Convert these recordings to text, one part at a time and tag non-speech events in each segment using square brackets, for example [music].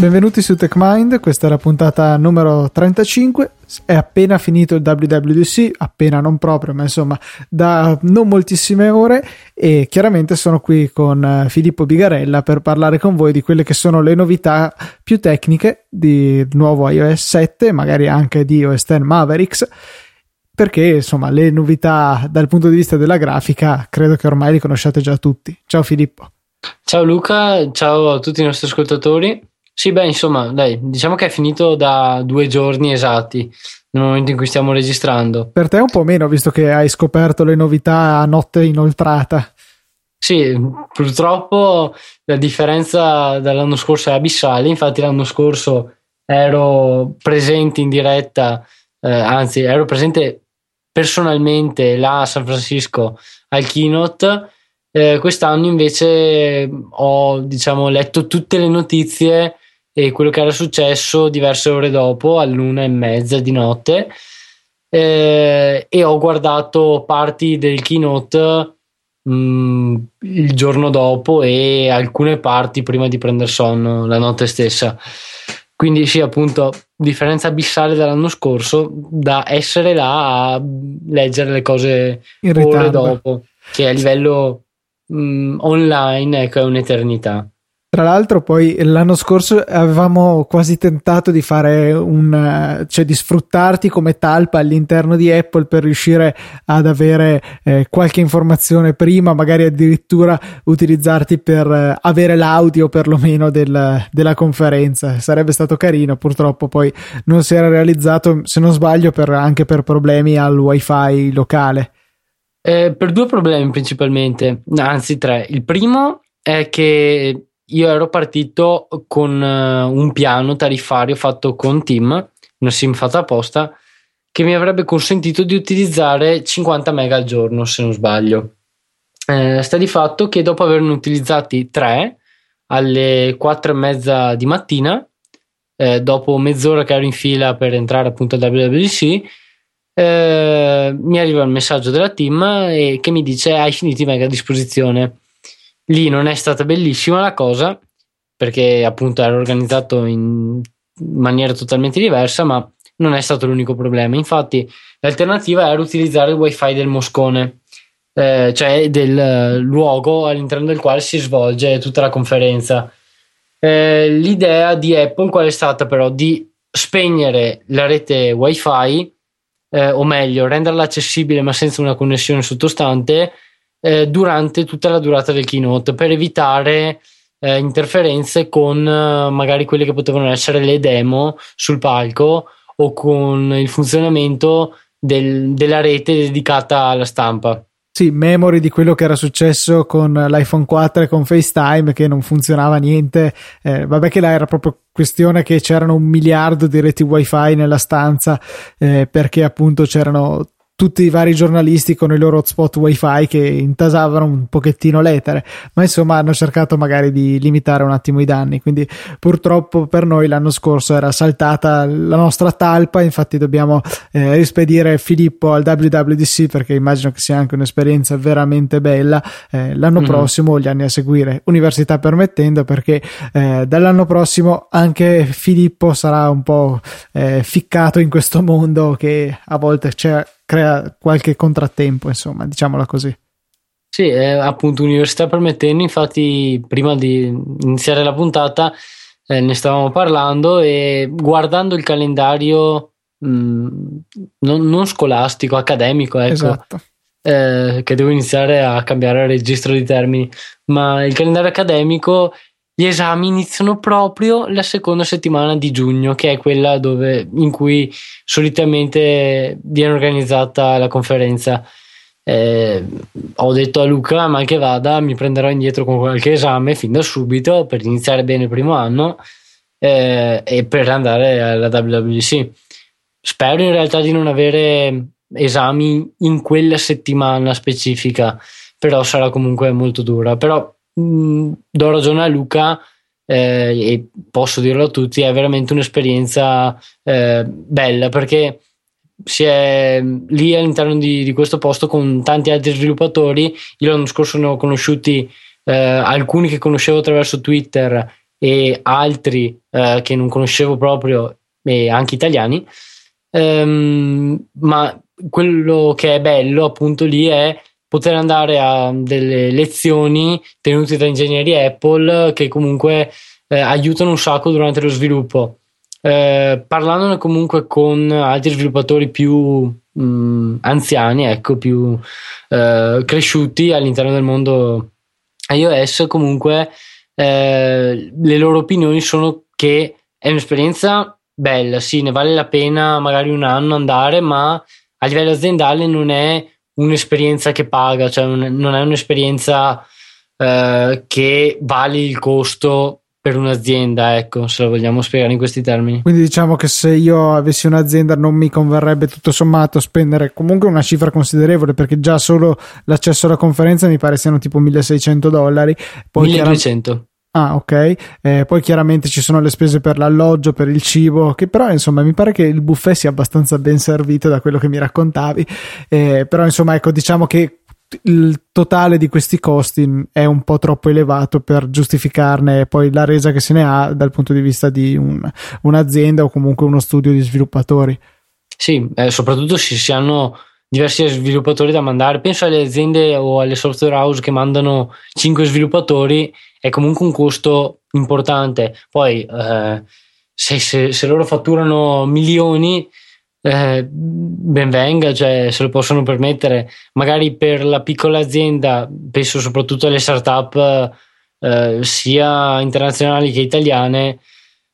Benvenuti su TechMind, questa è la puntata numero 35. È appena finito il WWDC, appena non proprio, ma insomma da non moltissime ore e chiaramente sono qui con eh, Filippo Bigarella per parlare con voi di quelle che sono le novità più tecniche di nuovo iOS 7, magari anche di iOS 10 Mavericks perché insomma le novità dal punto di vista della grafica credo che ormai li conosciate già tutti. Ciao Filippo. Ciao Luca, ciao a tutti i nostri ascoltatori. Sì, beh, insomma, dai, diciamo che è finito da due giorni esatti nel momento in cui stiamo registrando. Per te un po' meno, visto che hai scoperto le novità a notte inoltrata. Sì, purtroppo la differenza dall'anno scorso è abissale. Infatti, l'anno scorso ero presente in diretta, eh, anzi, ero presente personalmente là a San Francisco al keynote. Eh, quest'anno invece ho diciamo, letto tutte le notizie e quello che era successo diverse ore dopo, all'una e mezza di notte, eh, e ho guardato parti del keynote mh, mm, il giorno dopo e alcune parti prima di prendere sonno la notte stessa. Quindi sì, appunto, differenza abissale dall'anno scorso da essere là a leggere le cose ore dopo, che a livello mh, mm, online ecco, è un'eternità. Tra l'altro, poi l'anno scorso avevamo quasi tentato di fare un cioè di sfruttarti come talpa all'interno di Apple per riuscire ad avere eh, qualche informazione prima, magari addirittura utilizzarti per eh, avere l'audio perlomeno del, della conferenza. Sarebbe stato carino, purtroppo poi non si era realizzato, se non sbaglio, per, anche per problemi al wifi locale. Eh, per due problemi principalmente, anzi tre. Il primo è che io ero partito con uh, un piano tariffario fatto con Team, una SIM fatta apposta, che mi avrebbe consentito di utilizzare 50 mega al giorno, se non sbaglio. Eh, sta di fatto che dopo averne utilizzati 3 alle 4 e mezza di mattina, eh, dopo mezz'ora che ero in fila per entrare appunto al WWDC, eh, mi arriva il messaggio della team che mi dice hai finito i mega a disposizione Lì non è stata bellissima la cosa perché appunto era organizzato in maniera totalmente diversa, ma non è stato l'unico problema. Infatti, l'alternativa era utilizzare il wifi del Moscone, eh, cioè del luogo all'interno del quale si svolge tutta la conferenza. Eh, l'idea di Apple qual è stata però? Di spegnere la rete wifi, eh, o meglio, renderla accessibile ma senza una connessione sottostante eh, durante tutta la durata del keynote per evitare eh, interferenze con eh, magari quelle che potevano essere le demo sul palco o con il funzionamento del, della rete dedicata alla stampa. Sì, memory di quello che era successo con l'iPhone 4 e con FaceTime che non funzionava niente. Eh, vabbè che là era proprio questione che c'erano un miliardo di reti wifi nella stanza eh, perché appunto c'erano tutti i vari giornalisti con i loro hotspot wifi che intasavano un pochettino l'etere, ma insomma hanno cercato magari di limitare un attimo i danni, quindi purtroppo per noi l'anno scorso era saltata la nostra talpa, infatti dobbiamo eh, rispedire Filippo al WWDC perché immagino che sia anche un'esperienza veramente bella eh, l'anno mm-hmm. prossimo, gli anni a seguire, università permettendo, perché eh, dall'anno prossimo anche Filippo sarà un po' eh, ficcato in questo mondo che a volte c'è crea qualche contrattempo, insomma, diciamola così. Sì, è appunto università permettendo, infatti prima di iniziare la puntata eh, ne stavamo parlando e guardando il calendario mh, mm, non, non, scolastico, accademico, ecco, esatto. eh, che devo iniziare a cambiare registro di termini, ma il calendario accademico gli esami iniziano proprio la seconda settimana di giugno, che è quella dove, in cui solitamente viene organizzata la conferenza. Eh, ho detto a Luca, ma che vada, mi prenderò indietro con qualche esame fin da subito per iniziare bene il primo anno eh, e per andare alla WWDC. Spero in realtà di non avere esami in quella settimana specifica, però sarà comunque molto dura. Però mm, do ragione a Luca eh, e posso dirlo a tutti, è veramente un'esperienza eh, bella perché si è lì all'interno di, di, questo posto con tanti altri sviluppatori. Io l'anno scorso ne ho conosciuti eh, alcuni che conoscevo attraverso Twitter e altri eh, che non conoscevo proprio, e anche italiani. Um, ma quello che è bello appunto lì è poter andare a delle lezioni tenute da ingegneri Apple che comunque eh, aiutano un sacco durante lo sviluppo. Eh, parlandone comunque con altri sviluppatori più mh, mm, anziani, ecco, più eh, cresciuti all'interno del mondo iOS, comunque eh, le loro opinioni sono che è un'esperienza bella, sì, ne vale la pena magari un anno andare, ma a livello aziendale non è un'esperienza che paga, cioè non è un'esperienza eh, che vale il costo per un'azienda, ecco, se lo vogliamo spiegare in questi termini. Quindi diciamo che se io avessi un'azienda non mi converrebbe tutto sommato spendere comunque una cifra considerevole perché già solo l'accesso alla conferenza mi pare siano tipo 1600 dollari. Poi 1200. Ah, ok. Eh, poi chiaramente ci sono le spese per l'alloggio, per il cibo, che però insomma mi pare che il buffet sia abbastanza ben servito da quello che mi raccontavi. Eh, però insomma, ecco, diciamo che il totale di questi costi è un po' troppo elevato per giustificarne poi la resa che se ne ha dal punto di vista di un, un'azienda o comunque uno studio di sviluppatori. Sì, eh, soprattutto se si hanno diversi sviluppatori da mandare. Penso alle aziende o alle software house che mandano 5 sviluppatori, è comunque un costo importante. Poi eh, se, se, se, loro fatturano milioni, eh, ben venga, cioè se lo possono permettere. Magari per la piccola azienda, penso soprattutto alle startup eh, sia internazionali che italiane,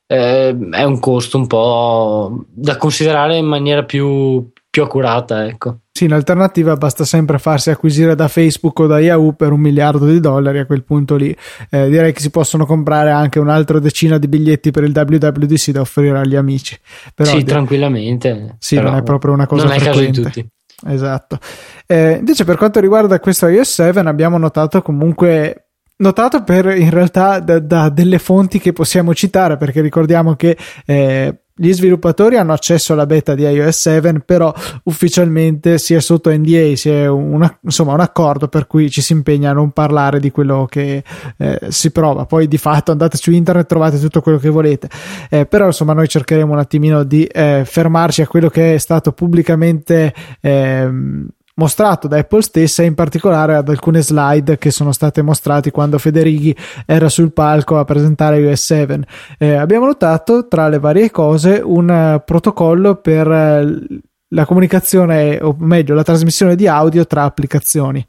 eh, è un costo un po' da considerare in maniera più, più accurata, ecco. Sì, in alternativa basta sempre farsi acquisire da Facebook o da Yahoo per un miliardo di dollari. A quel punto lì eh, direi che si possono comprare anche un'altra decina di biglietti per il WWDC da offrire agli amici. Però, sì, tranquillamente. Sì, non è proprio una cosa non frequente. è caso di tutti. Esatto. Eh, invece, per quanto riguarda questo iOS 7, abbiamo notato comunque notato per in realtà da, da, delle fonti che possiamo citare perché ricordiamo che eh, gli sviluppatori hanno accesso alla beta di iOS 7, però ufficialmente si è sotto NDA, si è una, insomma un accordo per cui ci si impegna a non parlare di quello che eh, si prova. Poi di fatto andate su internet e trovate tutto quello che volete. Eh, però insomma noi cercheremo un attimino di eh, fermarci a quello che è stato pubblicamente ehm, mostrato da Apple stessa in particolare ad alcune slide che sono state mostrate quando Federighi era sul palco a presentare iOS 7 eh, abbiamo notato tra le varie cose un uh, protocollo per uh, la comunicazione o meglio la trasmissione di audio tra applicazioni.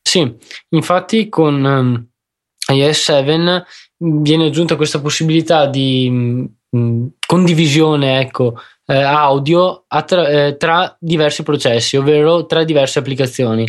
Sì infatti con um, iOS 7 viene aggiunta questa possibilità di um, condivisione ecco eh, audio attra- eh, tra diversi processi, ovvero tra diverse applicazioni.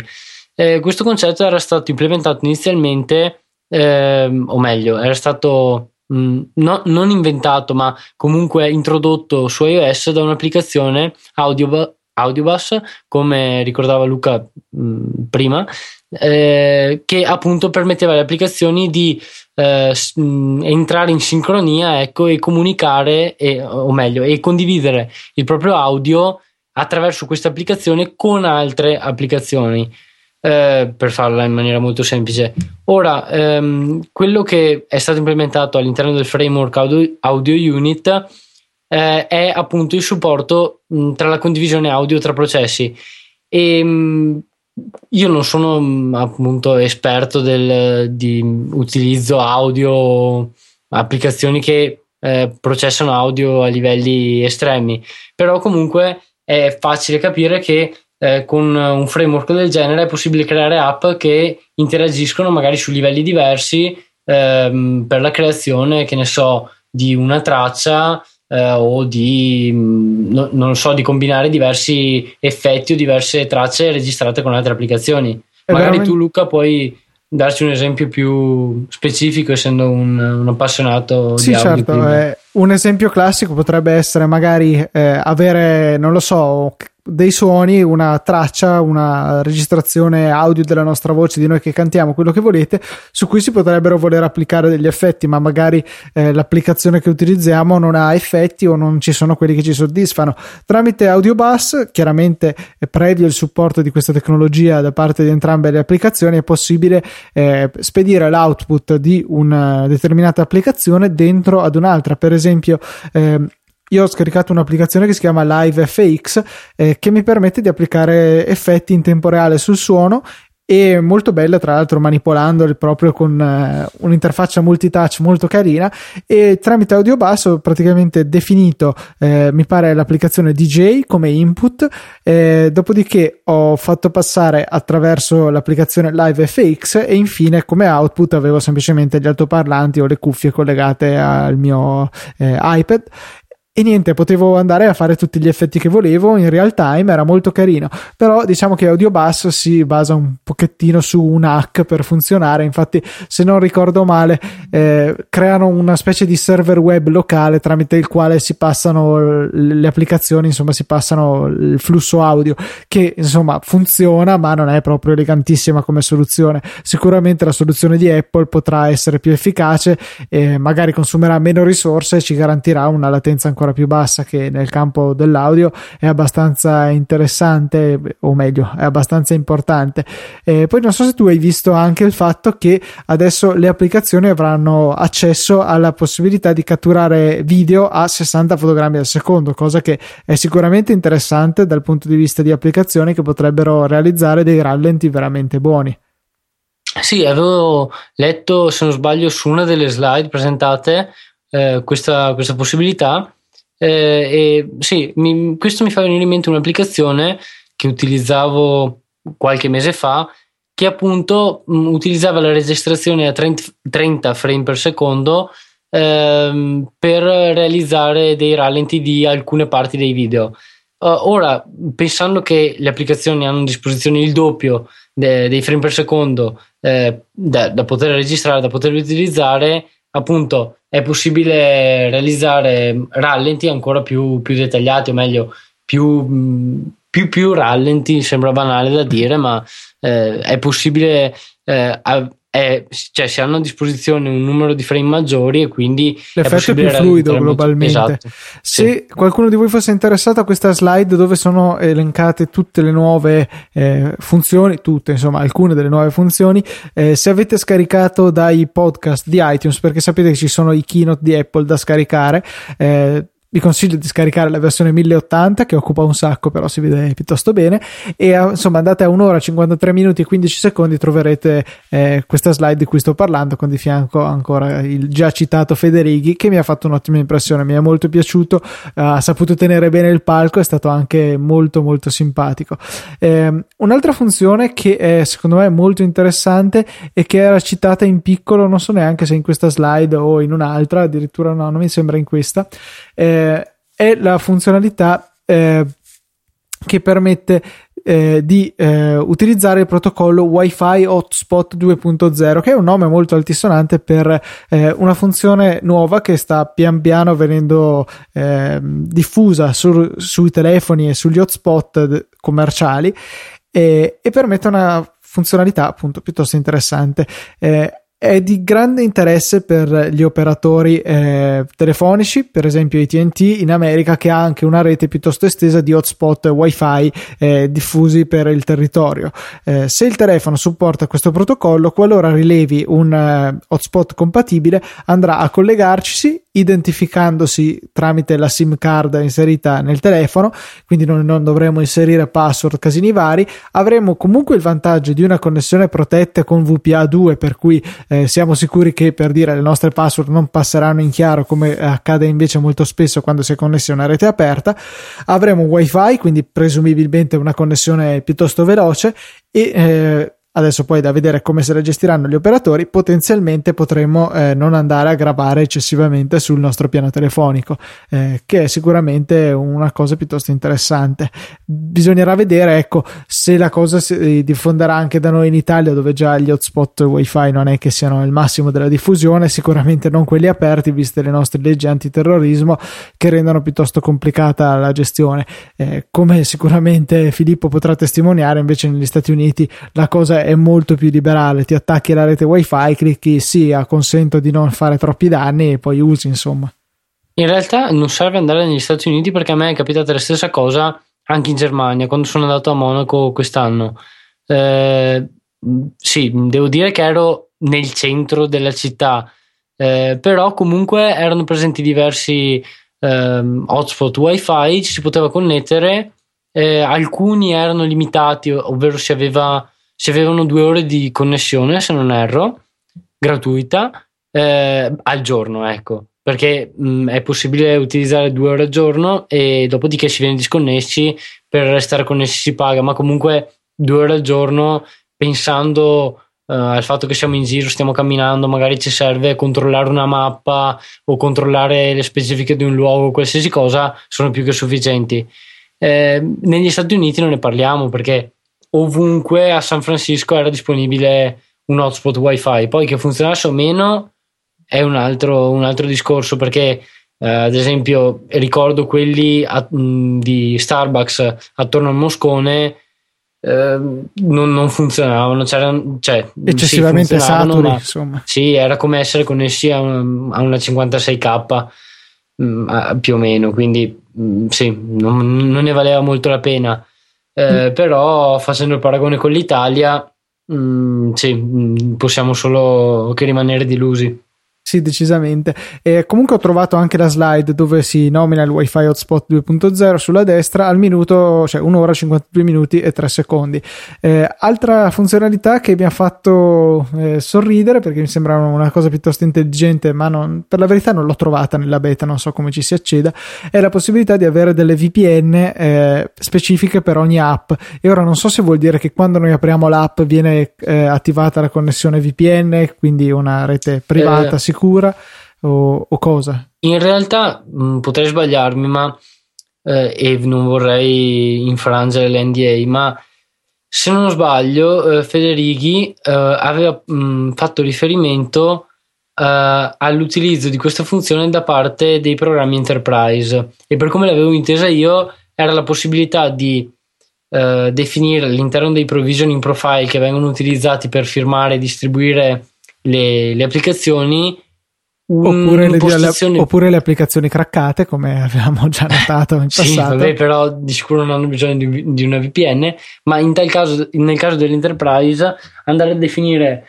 Eh, questo concetto era stato implementato inizialmente, ehm, o meglio, era stato mh, mm, no, non inventato, ma comunque introdotto su iOS da un'applicazione audio, Audiobus, come ricordava Luca mh, prima, eh, che appunto permetteva alle applicazioni di eh, mh, entrare in sincronia ecco, e comunicare, e, o meglio, e condividere il proprio audio attraverso questa applicazione con altre applicazioni. Eh, per farla in maniera molto semplice. Ora, ehm, quello che è stato implementato all'interno del framework Audio, audio Unit eh, è appunto il supporto mh, tra la condivisione audio tra processi. E, mh, io non sono mh, appunto esperto del, di utilizzo audio, applicazioni che eh, processano audio a livelli estremi, però comunque è facile capire che eh, con un framework del genere è possibile creare app che interagiscono magari su livelli diversi ehm, per la creazione, che ne so, di una traccia eh, o di mm, no, non so di combinare diversi effetti o diverse tracce registrate con altre applicazioni. È Magari veramente... tu, Luca, puoi darci un esempio più specifico, essendo un, un appassionato sì, di audio. Certo, eh, un esempio classico potrebbe essere magari eh, avere, non lo so, dei suoni, una traccia, una registrazione audio della nostra voce, di noi che cantiamo, quello che volete, su cui si potrebbero voler applicare degli effetti, ma magari eh, l'applicazione che utilizziamo non ha effetti o non ci sono quelli che ci soddisfano. Tramite AudioBus, chiaramente eh, previo il supporto di questa tecnologia da parte di entrambe le applicazioni, è possibile eh, spedire l'output di una determinata applicazione dentro ad un'altra. Per esempio, eh, io ho scaricato un'applicazione che si chiama Live FX eh, che mi permette di applicare effetti in tempo reale sul suono e molto bella tra l'altro manipolandoli proprio con uh, un'interfaccia multitouch molto carina e tramite audio basso praticamente definito eh, mi pare l'applicazione DJ come input eh, dopodiché ho fatto passare attraverso l'applicazione Live FX e infine come output avevo semplicemente gli altoparlanti o le cuffie collegate al mio eh, iPad e niente, potevo andare a fare tutti gli effetti che volevo in real time, era molto carino. Però diciamo che Audio Bass si basa un pochettino su un hack per funzionare. Infatti, se non ricordo male, eh, creano una specie di server web locale tramite il quale si passano le applicazioni, insomma, si passano il flusso audio che insomma funziona, ma non è proprio elegantissima come soluzione. Sicuramente la soluzione di Apple potrà essere più efficace e magari consumerà meno risorse e ci garantirà una latenza ancora ancora più bassa che nel campo dell'audio è abbastanza interessante o meglio è abbastanza importante. E poi non so se tu hai visto anche il fatto che adesso le applicazioni avranno accesso alla possibilità di catturare video a 60 fotogrammi al secondo cosa che è sicuramente interessante dal punto di vista di applicazioni che potrebbero realizzare dei rallenti veramente buoni. Sì, avevo letto, se non sbaglio, su una delle slide presentate eh, questa, questa possibilità eh, sì, mi, questo mi fa venire in mente un'applicazione che utilizzavo qualche mese fa che appunto mh, mm, utilizzava la registrazione a 30, 30 frame per secondo ehm, per realizzare dei rallenti di alcune parti dei video. Uh, ora, pensando che le applicazioni hanno a disposizione il doppio de- dei frame per secondo eh, da, da poter registrare, da poter utilizzare, appunto è possibile realizzare rallenti ancora più, più dettagliati, o meglio, più, più, più, rallenti, sembra banale da dire, ma eh, è possibile eh, è, cioè si hanno a disposizione un numero di frame maggiori e quindi l'effetto è, più fluido globalmente. Esatto. Se sì. qualcuno di voi fosse interessato a questa slide dove sono elencate tutte le nuove eh, funzioni, tutte insomma alcune delle nuove funzioni, eh, se avete scaricato dai podcast di iTunes perché sapete che ci sono i keynote di Apple da scaricare, eh, vi consiglio di scaricare la versione 1080 che occupa un sacco però si vede piuttosto bene. E eh, insomma andate a un'ora 53 minuti e 15 secondi troverete eh, questa slide di cui sto parlando con di fianco ancora il già citato Federighi che mi ha fatto un'ottima impressione mi è molto piaciuto ha saputo tenere bene il palco è stato anche molto molto simpatico. Eh, un'altra funzione che è secondo me molto interessante e che era citata in piccolo non so neanche se in questa slide o in un'altra addirittura no non mi sembra in questa eh, è la funzionalità eh, che permette eh, di eh, utilizzare il protocollo Wi-Fi Hotspot 2.0, che è un nome molto altisonante per eh, una funzione nuova che sta pian piano venendo ehm, diffusa su, sui telefoni e sugli hotspot commerciali e, e permette una funzionalità appunto piuttosto interessante. Eh, è di grande interesse per gli operatori eh, telefonici, per esempio ATT in America, che ha anche una rete piuttosto estesa di hotspot wifi eh, diffusi per il territorio. Eh, se il telefono supporta questo protocollo, qualora rilevi un eh, hotspot compatibile, andrà a collegarci identificandosi tramite la SIM card inserita nel telefono, quindi non, non, dovremo inserire password casini vari. Avremo comunque il vantaggio di una connessione protetta con VPA2, per cui eh, siamo sicuri che per dire le nostre password non passeranno in chiaro come accade invece molto spesso quando si è connessi a una rete aperta. Avremo wifi, quindi presumibilmente una connessione piuttosto veloce e eh, adesso poi da vedere come se la gestiranno gli operatori, potenzialmente potremmo eh, non andare a gravare eccessivamente sul nostro piano telefonico, eh, che è sicuramente una cosa piuttosto interessante. Bisognerà vedere, ecco, se la cosa si diffonderà anche da noi in Italia, dove già gli hotspot wifi non è che siano il massimo della diffusione, sicuramente non quelli aperti, viste le nostre leggi antiterrorismo, che rendono piuttosto complicata la gestione. Eh, come sicuramente Filippo potrà testimoniare, invece negli Stati Uniti la cosa è molto più liberale, ti attacchi alla rete wifi, clicchi sì, consento di non fare troppi danni e poi usi insomma. In realtà non serve andare negli Stati Uniti perché a me è capitata la stessa cosa anche in Germania quando sono andato a Monaco quest'anno. Eh, sì, devo dire che ero nel centro della città, eh, però comunque erano presenti diversi eh, hotspot wifi, ci si poteva connettere, eh, alcuni erano limitati, ovvero si aveva si avevano due ore di connessione, se non erro, gratuita eh, al giorno, ecco, perché mh, mm, è possibile utilizzare due ore al giorno e dopodiché si viene disconnessi, per restare connessi si paga, ma comunque due ore al giorno pensando uh, al fatto che siamo in giro, stiamo camminando, magari ci serve controllare una mappa o controllare le specifiche di un luogo, qualsiasi cosa, sono più che sufficienti. Eh, negli Stati Uniti non ne parliamo perché ovunque a San Francisco era disponibile un hotspot wifi. Poi che funzionasse o meno è un altro, un altro discorso perché eh, ad esempio ricordo quelli a, mh, di Starbucks attorno al Moscone eh, non, non, funzionavano, c'erano, cioè, eccessivamente sì, saturi. insomma. Sì, era come essere connessi a, un, a una 56k mh, più o meno, quindi mh, sì, non, non ne valeva molto la pena eh, mm. però facendo il paragone con l'Italia, mh, mm, sì, mh, mm, possiamo solo che rimanere delusi. Sì, decisamente. E comunque ho trovato anche la slide dove si nomina il Wi-Fi Hotspot 2.0 sulla destra al minuto, cioè 1 ora 52 minuti e 3 secondi. Eh, altra funzionalità che mi ha fatto eh, sorridere perché mi sembra una cosa piuttosto intelligente, ma non, per la verità non l'ho trovata nella beta, non so come ci si acceda, è la possibilità di avere delle VPN eh, specifiche per ogni app. E ora non so se vuol dire che quando noi apriamo l'app viene eh, attivata la connessione VPN, quindi una rete privata eh, sicura o, o cosa? In realtà mh, mm, potrei sbagliarmi, ma eh, e non vorrei infrangere l'NDA, ma se non sbaglio, eh, Federighi eh, aveva mh, mm, fatto riferimento eh, all'utilizzo di questa funzione da parte dei programmi enterprise e per come l'avevo intesa io era la possibilità di eh, definire all'interno dei provisioning profile che vengono utilizzati per firmare e distribuire le, le applicazioni Oppure le, oppure le, applicazioni craccate, come [laughs] avevamo già notato in passato. sì, vabbè, però di sicuro non hanno bisogno di, di, una VPN, ma in tal caso, nel caso dell'enterprise, andare a definire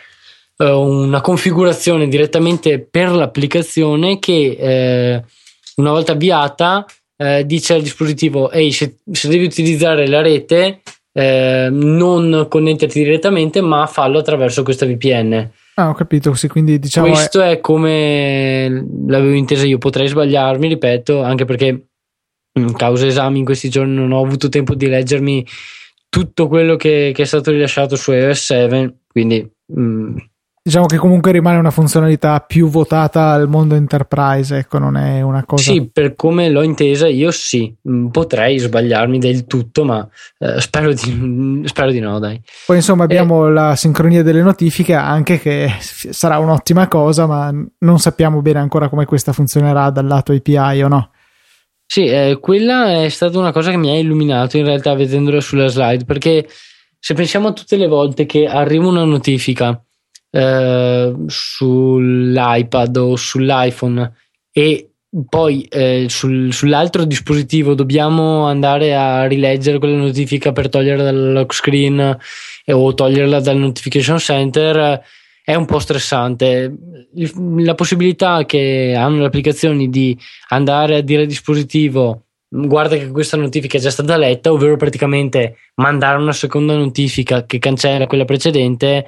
uh, una configurazione direttamente per l'applicazione che uh, una volta avviata uh, dice al dispositivo: Ehi, se, se devi utilizzare la rete, non connetterti direttamente, ma fallo attraverso questa VPN. Ah, ho capito, sì, quindi diciamo... Questo è... è come l'avevo intesa io, potrei sbagliarmi, ripeto, anche perché in causa esami in questi giorni non ho avuto tempo di leggermi tutto quello che, che è stato rilasciato su iOS 7, quindi... Mh, mm, diciamo che comunque rimane una funzionalità più votata al mondo enterprise, ecco, non è una cosa. Sì, per come l'ho intesa io sì, mm, potrei sbagliarmi del tutto, ma eh, spero, di, spero, di, no, dai. Poi insomma abbiamo eh, la sincronia delle notifiche, anche che [laughs] sarà un'ottima cosa, ma non sappiamo bene ancora come questa funzionerà dal lato API o no. Sì, eh, quella è stata una cosa che mi ha illuminato in realtà vedendola sulla slide, perché se pensiamo a tutte le volte che arriva una notifica eh, sull'iPad o sull'iPhone e poi eh, sul, sull'altro dispositivo dobbiamo andare a rileggere quella notifica per toglierla dal lock screen eh, o toglierla dal notification center è un po' stressante. La possibilità che hanno le applicazioni di andare a dire al dispositivo guarda che questa notifica è già stata letta, ovvero praticamente mandare una seconda notifica che cancella quella precedente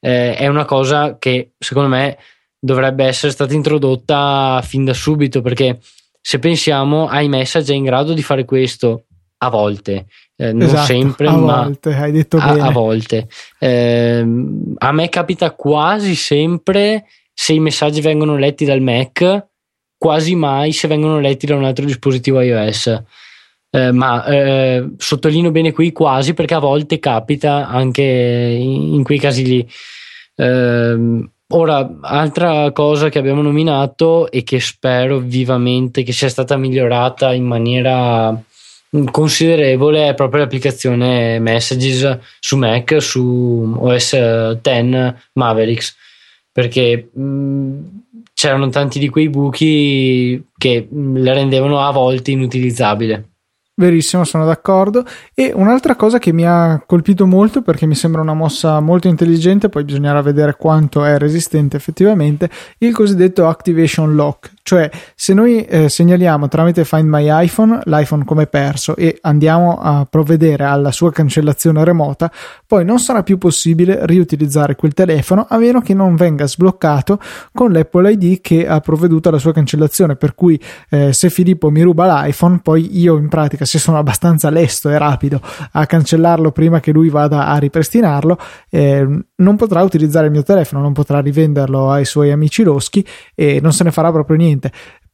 eh, è una cosa che secondo me dovrebbe essere stata introdotta fin da subito perché se pensiamo iMessage è in grado di fare questo a volte, eh, non Esatto, sempre, a ma volte, hai detto a, bene. a volte. Ehm, a me capita quasi sempre se i messaggi vengono letti dal Mac, quasi mai se vengono letti da un altro dispositivo iOS. Eh, ma eh, sottolineo bene qui quasi perché a volte capita anche in, in quei casi lì. Ehm, ora, altra cosa che abbiamo nominato e che spero vivamente che sia stata migliorata in maniera mm, considerevole è proprio l'applicazione Messages su Mac, su OS X Mavericks, perché mh, c'erano tanti di quei buchi che mh, la rendevano a volte inutilizzabile. Verissimo, sono d'accordo. E un'altra cosa che mi ha colpito molto perché mi sembra una mossa molto intelligente, poi bisognerà vedere quanto è resistente effettivamente, il cosiddetto activation lock. Cioè, se noi eh, segnaliamo tramite Find My iPhone l'iPhone come perso e andiamo a provvedere alla sua cancellazione remota, poi non sarà più possibile riutilizzare quel telefono a meno che non venga sbloccato con l'Apple ID che ha provveduto alla sua cancellazione. Per cui, eh, se Filippo mi ruba l'iPhone, poi io in pratica, se sono abbastanza lesto e rapido a cancellarlo prima che lui vada a ripristinarlo, eh, non potrà utilizzare il mio telefono, non potrà rivenderlo ai suoi amici loschi e non se ne farà proprio niente.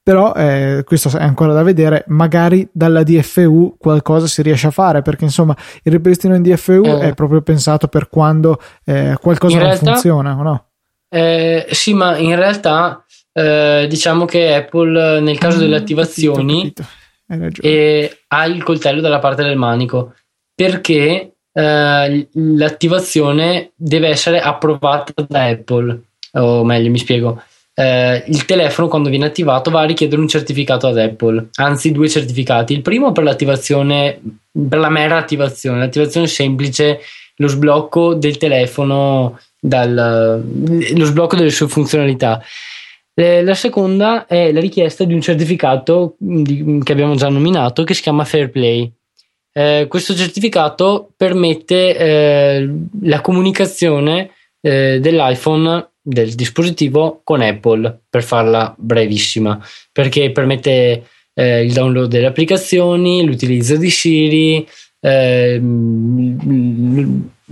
Però eh, questo è ancora da vedere, magari dalla DFU qualcosa si riesce a fare, perché insomma il ripristino in DFU Eh. è proprio pensato per quando eh, qualcosa In non realtà- funziona, o no? Eh, sì, ma in realtà eh, diciamo che Apple nel caso delle Mm, attivazioni capito, capito. Hai ragione. e ha il coltello dalla parte del manico perché eh, l'attivazione deve essere approvata da Apple o meglio mi spiego Eh, il telefono quando viene attivato va a richiedere un certificato ad Apple. Anzi due certificati. Il primo per l'attivazione per la mera attivazione. L'attivazione semplice lo sblocco del telefono dal, lo sblocco delle sue funzionalità. Eh, La seconda è la richiesta di un certificato di- che abbiamo già nominato che si chiama Fair Play. Eh, questo certificato permette eh, la comunicazione eh, dell'iPhone, del dispositivo con Apple, per farla brevissima, perché permette eh, il download delle applicazioni, l'utilizzo di Siri, ehm,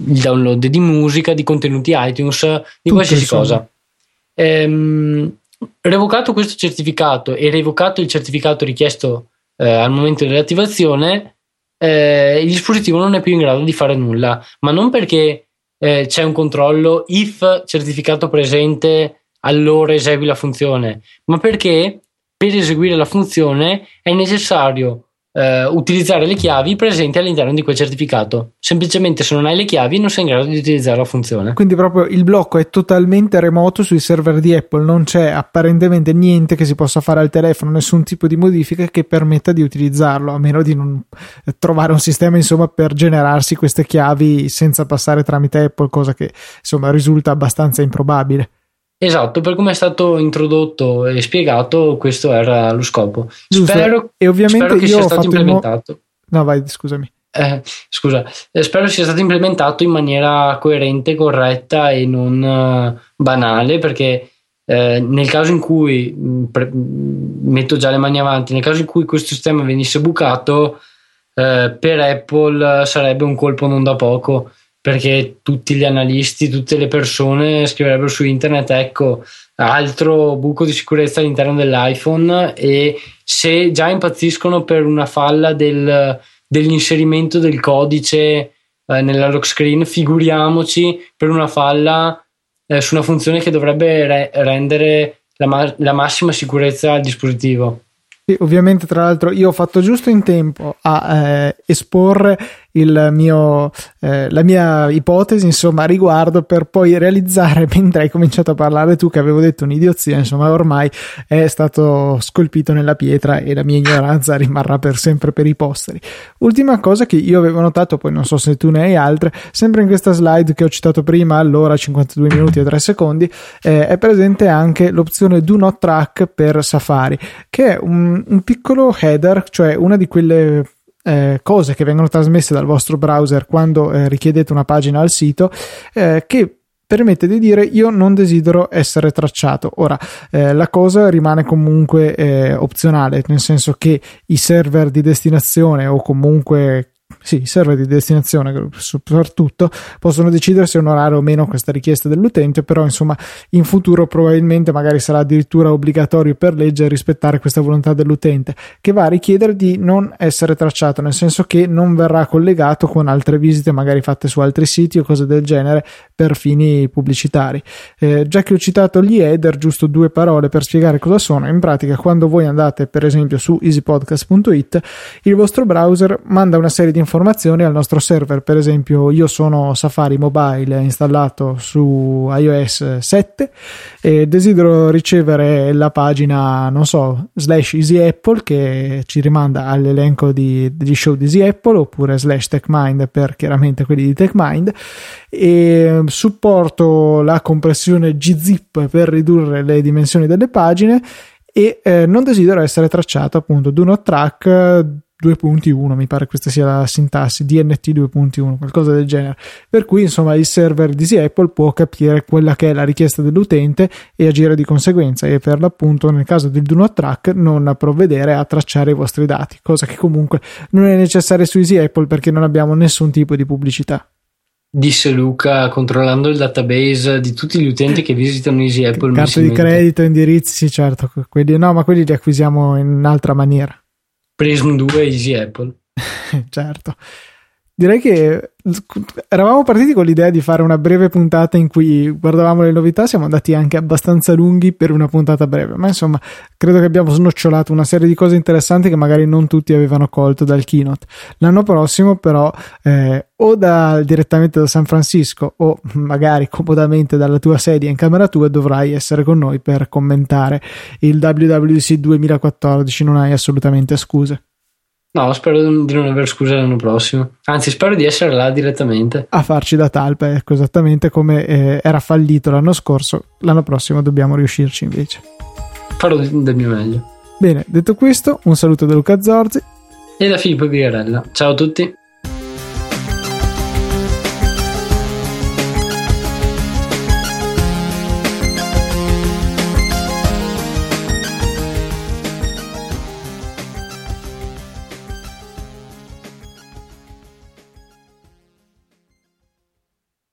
il download di musica, di contenuti iTunes, di Tutto, qualsiasi insomma. cosa. Ehm, revocato questo certificato e revocato il certificato richiesto eh, al momento dell'attivazione, eh, il dispositivo non è più in grado di fare nulla, ma non perché eh, c'è un controllo if certificato presente, allora esegui la funzione, ma perché per eseguire la funzione è necessario eh, utilizzare le chiavi presenti all'interno di quel certificato. Semplicemente se non hai le chiavi non sei in grado di utilizzare la funzione. Quindi proprio il blocco è totalmente remoto sui server di Apple, non c'è apparentemente niente che si possa fare al telefono, nessun tipo di modifica che permetta di utilizzarlo, a meno di non eh, trovare un sistema insomma per generarsi queste chiavi senza passare tramite Apple, cosa che insomma risulta abbastanza improbabile. Esatto, per come è stato introdotto e spiegato, questo era lo scopo. Spero, e ovviamente spero che sia stato in mo- implementato. No, vai, scusami. eh, scusa, eh, spero sia stato implementato in maniera coerente, corretta e non eh, banale, perché eh, nel caso in cui mh, pre- mh, metto già le mani avanti, nel caso in cui questo sistema venisse bucato, eh, per Apple eh, sarebbe un colpo non da poco perché tutti gli analisti, tutte le persone scriverebbero su internet ecco altro buco di sicurezza all'interno dell'iPhone e se già impazziscono per una falla del, dell'inserimento del codice eh, nella lock screen figuriamoci per una falla eh, su una funzione che dovrebbe re- rendere la, ma- la massima sicurezza al dispositivo. Sì, ovviamente, tra l'altro, io ho fatto giusto in tempo a eh, esporre mio, eh, la mia ipotesi, insomma, a riguardo per poi realizzare, [laughs] mentre hai cominciato a parlare tu, che avevo detto un'idiozia, insomma, ormai è stato scolpito nella pietra e la mia ignoranza [laughs] rimarrà per sempre per i posteri. Ultima cosa che io avevo notato, poi non so se tu ne hai altre, sempre in questa slide che ho citato prima, allora 52 minuti e 3 secondi, eh, è presente anche l'opzione Do Not Track per Safari, che è un, un piccolo header, cioè una di quelle eh, cose che vengono trasmesse dal vostro browser quando eh, richiedete una pagina al sito, eh, che permette di dire io non desidero essere tracciato. Ora, eh, la cosa rimane comunque eh, opzionale, nel senso che i server di destinazione o comunque sì, i server di destinazione soprattutto possono decidere se onorare o meno questa richiesta dell'utente, però insomma in futuro probabilmente magari sarà addirittura obbligatorio per legge rispettare questa volontà dell'utente, che va a richiedere di non essere tracciato, nel senso che non verrà collegato con altre visite magari fatte su altri siti o cose del genere per fini pubblicitari. Eh, già che ho citato gli header, giusto due parole per spiegare cosa sono. In pratica, quando voi andate per esempio su easypodcast.it, il vostro browser manda una serie di informazioni al nostro server. Per esempio, io sono Safari Mobile installato su iOS 7 e desidero ricevere la pagina, non so, slash Easy Apple che ci rimanda all'elenco di, degli show di Easy Apple oppure slash TechMind per chiaramente quelli di TechMind e supporto la compressione gzip per ridurre le dimensioni delle pagine e eh, non desidero essere tracciato appunto do not track 2.1 mi pare questa sia la sintassi DNT 2.1 qualcosa del genere. Per cui insomma il server di Apple può capire quella che è la richiesta dell'utente e agire di conseguenza e per l'appunto nel caso del do not track non provvedere a tracciare i vostri dati cosa che comunque non è necessaria su Easy Apple perché non abbiamo nessun tipo di pubblicità. Disse Luca controllando il database di tutti gli utenti che visitano Easy Apple carte di credito indirizzi certo quelli, no ma quelli li acquisiamo in un'altra maniera Prism 2 Easy Apple. [laughs] Certo direi che eravamo partiti con l'idea di fare una breve puntata in cui guardavamo le novità, siamo andati anche abbastanza lunghi per una puntata breve, ma insomma credo che abbiamo snocciolato una serie di cose interessanti che magari non tutti avevano colto dal keynote. L'anno prossimo però eh, o da, direttamente da San Francisco o magari comodamente dalla tua sedia in camera tua dovrai essere con noi per commentare il WWDC 2014, non hai assolutamente scuse. No, spero di non aver scuse l'anno prossimo. Anzi, spero di essere là direttamente. A farci da talpa, ecco, esattamente come eh, era fallito l'anno scorso. L'anno prossimo dobbiamo riuscirci invece. Farò del mio meglio. Bene, detto questo, un saluto da Luca Zorzi. E da Filippo Bigarella. Ciao a tutti.